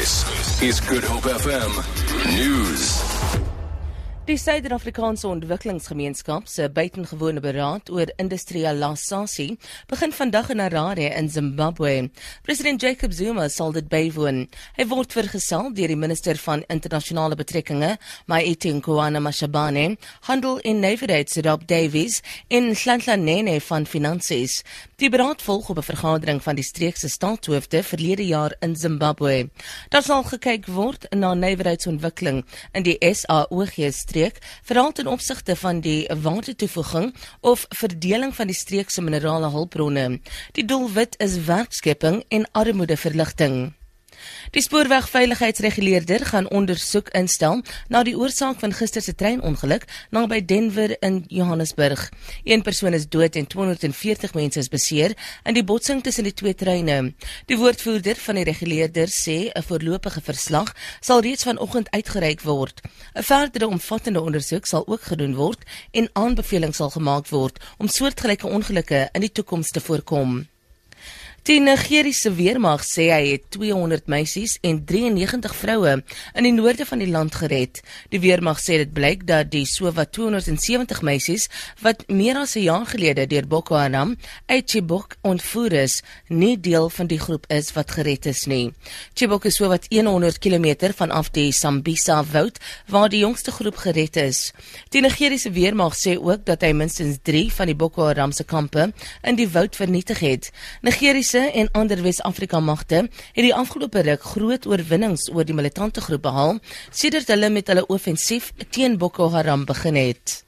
This is Good Hope FM News. Die Suider-Afrikaanse Ontwikkelingsgemeenskap se buitengewone beraad oor industrialisasie begin vandag in Harare in Zimbabwe. President Jacob Zuma sal dit bywoon. Hy word vergesel deur die minister van internasionale betrekkinge, Maite Nkoana Mashabane, handel en nywerheid Rob Davies en Nhlanhla Nene van finansies. Die beraad volg op 'n vergadering van die streekse staatshoofde verlede jaar in Zimbabwe. Daar sal gekyk word na nywerheidsontwikkeling in die SAOG streek veral ten opsigte van die watertoevoeging of verdeling van die streek se minerale hulpbronne. Die doelwit is werkskepping en armoedeverligting. Die spoorwegveiligheidsreguleerder gaan ondersoek instel na die oorsaak van gister se treinongeluk naby Denver in Johannesburg. Een persoon is dood en 240 mense is beseer in die botsing tussen die twee treine. Die woordvoerder van die reguleerder sê 'n voorlopige verslag sal reeds vanoggend uitgereik word. 'n Verdere omvattende ondersoek sal ook gedoen word en aanbevelings sal gemaak word om soortgelyke ongelukke in die toekoms te voorkom. Die Nigeriese weermag sê hy het 200 meisies en 93 vroue in die noorde van die land gered. Die weermag sê dit blyk dat die sowat 270 meisies wat meer as 'n jaar gelede deur Boko Haram uit Chibok ontvoer is, nie deel van die groep is wat gered is nie. Chibok is sowat 100 km vanaf die Sambisa woud waar die jongste groep gered is. Die Nigeriese weermag sê ook dat hy minstens 3 van die Boko Haram se kampe in die woud vernietig het. Nigeriese Russe en ander Wes-Afrika magte het die afgelope ruk groot oorwinnings oor die militante groep behaal sedert hulle met hulle offensief teen Boko Haram begin het.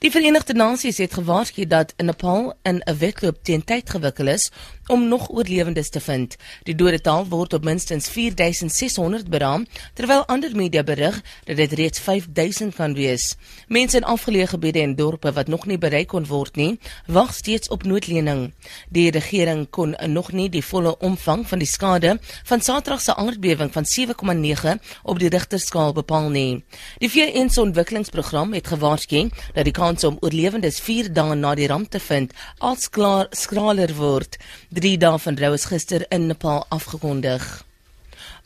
Die Verenigde Nasies het gewaarsku dat Nepal in 'n wedloop teen tyd gewikkel is om nog oorlewendes te vind. Die dodetal word op minstens 4600 beraam, terwyl ander media berig dat dit reeds 5000 kan wees. Mense in afgeleë gebiede en dorpe wat nog nie bereik kon word nie, wag steeds op noodlening. Die regering kon nog nie die volle omvang van die skade van Saterdag se aardbewing van 7,9 op die Richterskaal bepaal nie. Die VN se ontwikkelingsprogram het gewaarsku dat die kans om oorlewendes 4 dae na die ramp te vind als klaar skraler word. 3 dae van rou is gister in Nepal afgekondig.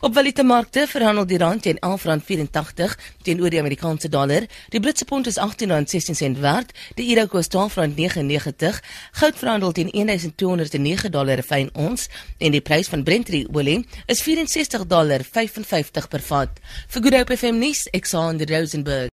Op valutamarkte verhandel die rand teen R11.84 teenoor die Amerikaanse dollar. Die Britse pond is R18.16 werd. Die euro kos R12.99. Goud verhandel teen $1209 fyn ons en die prys van Brent olie is $64.55 per vat. Vir Good Hope FM nuus, Alexander Rosenberg.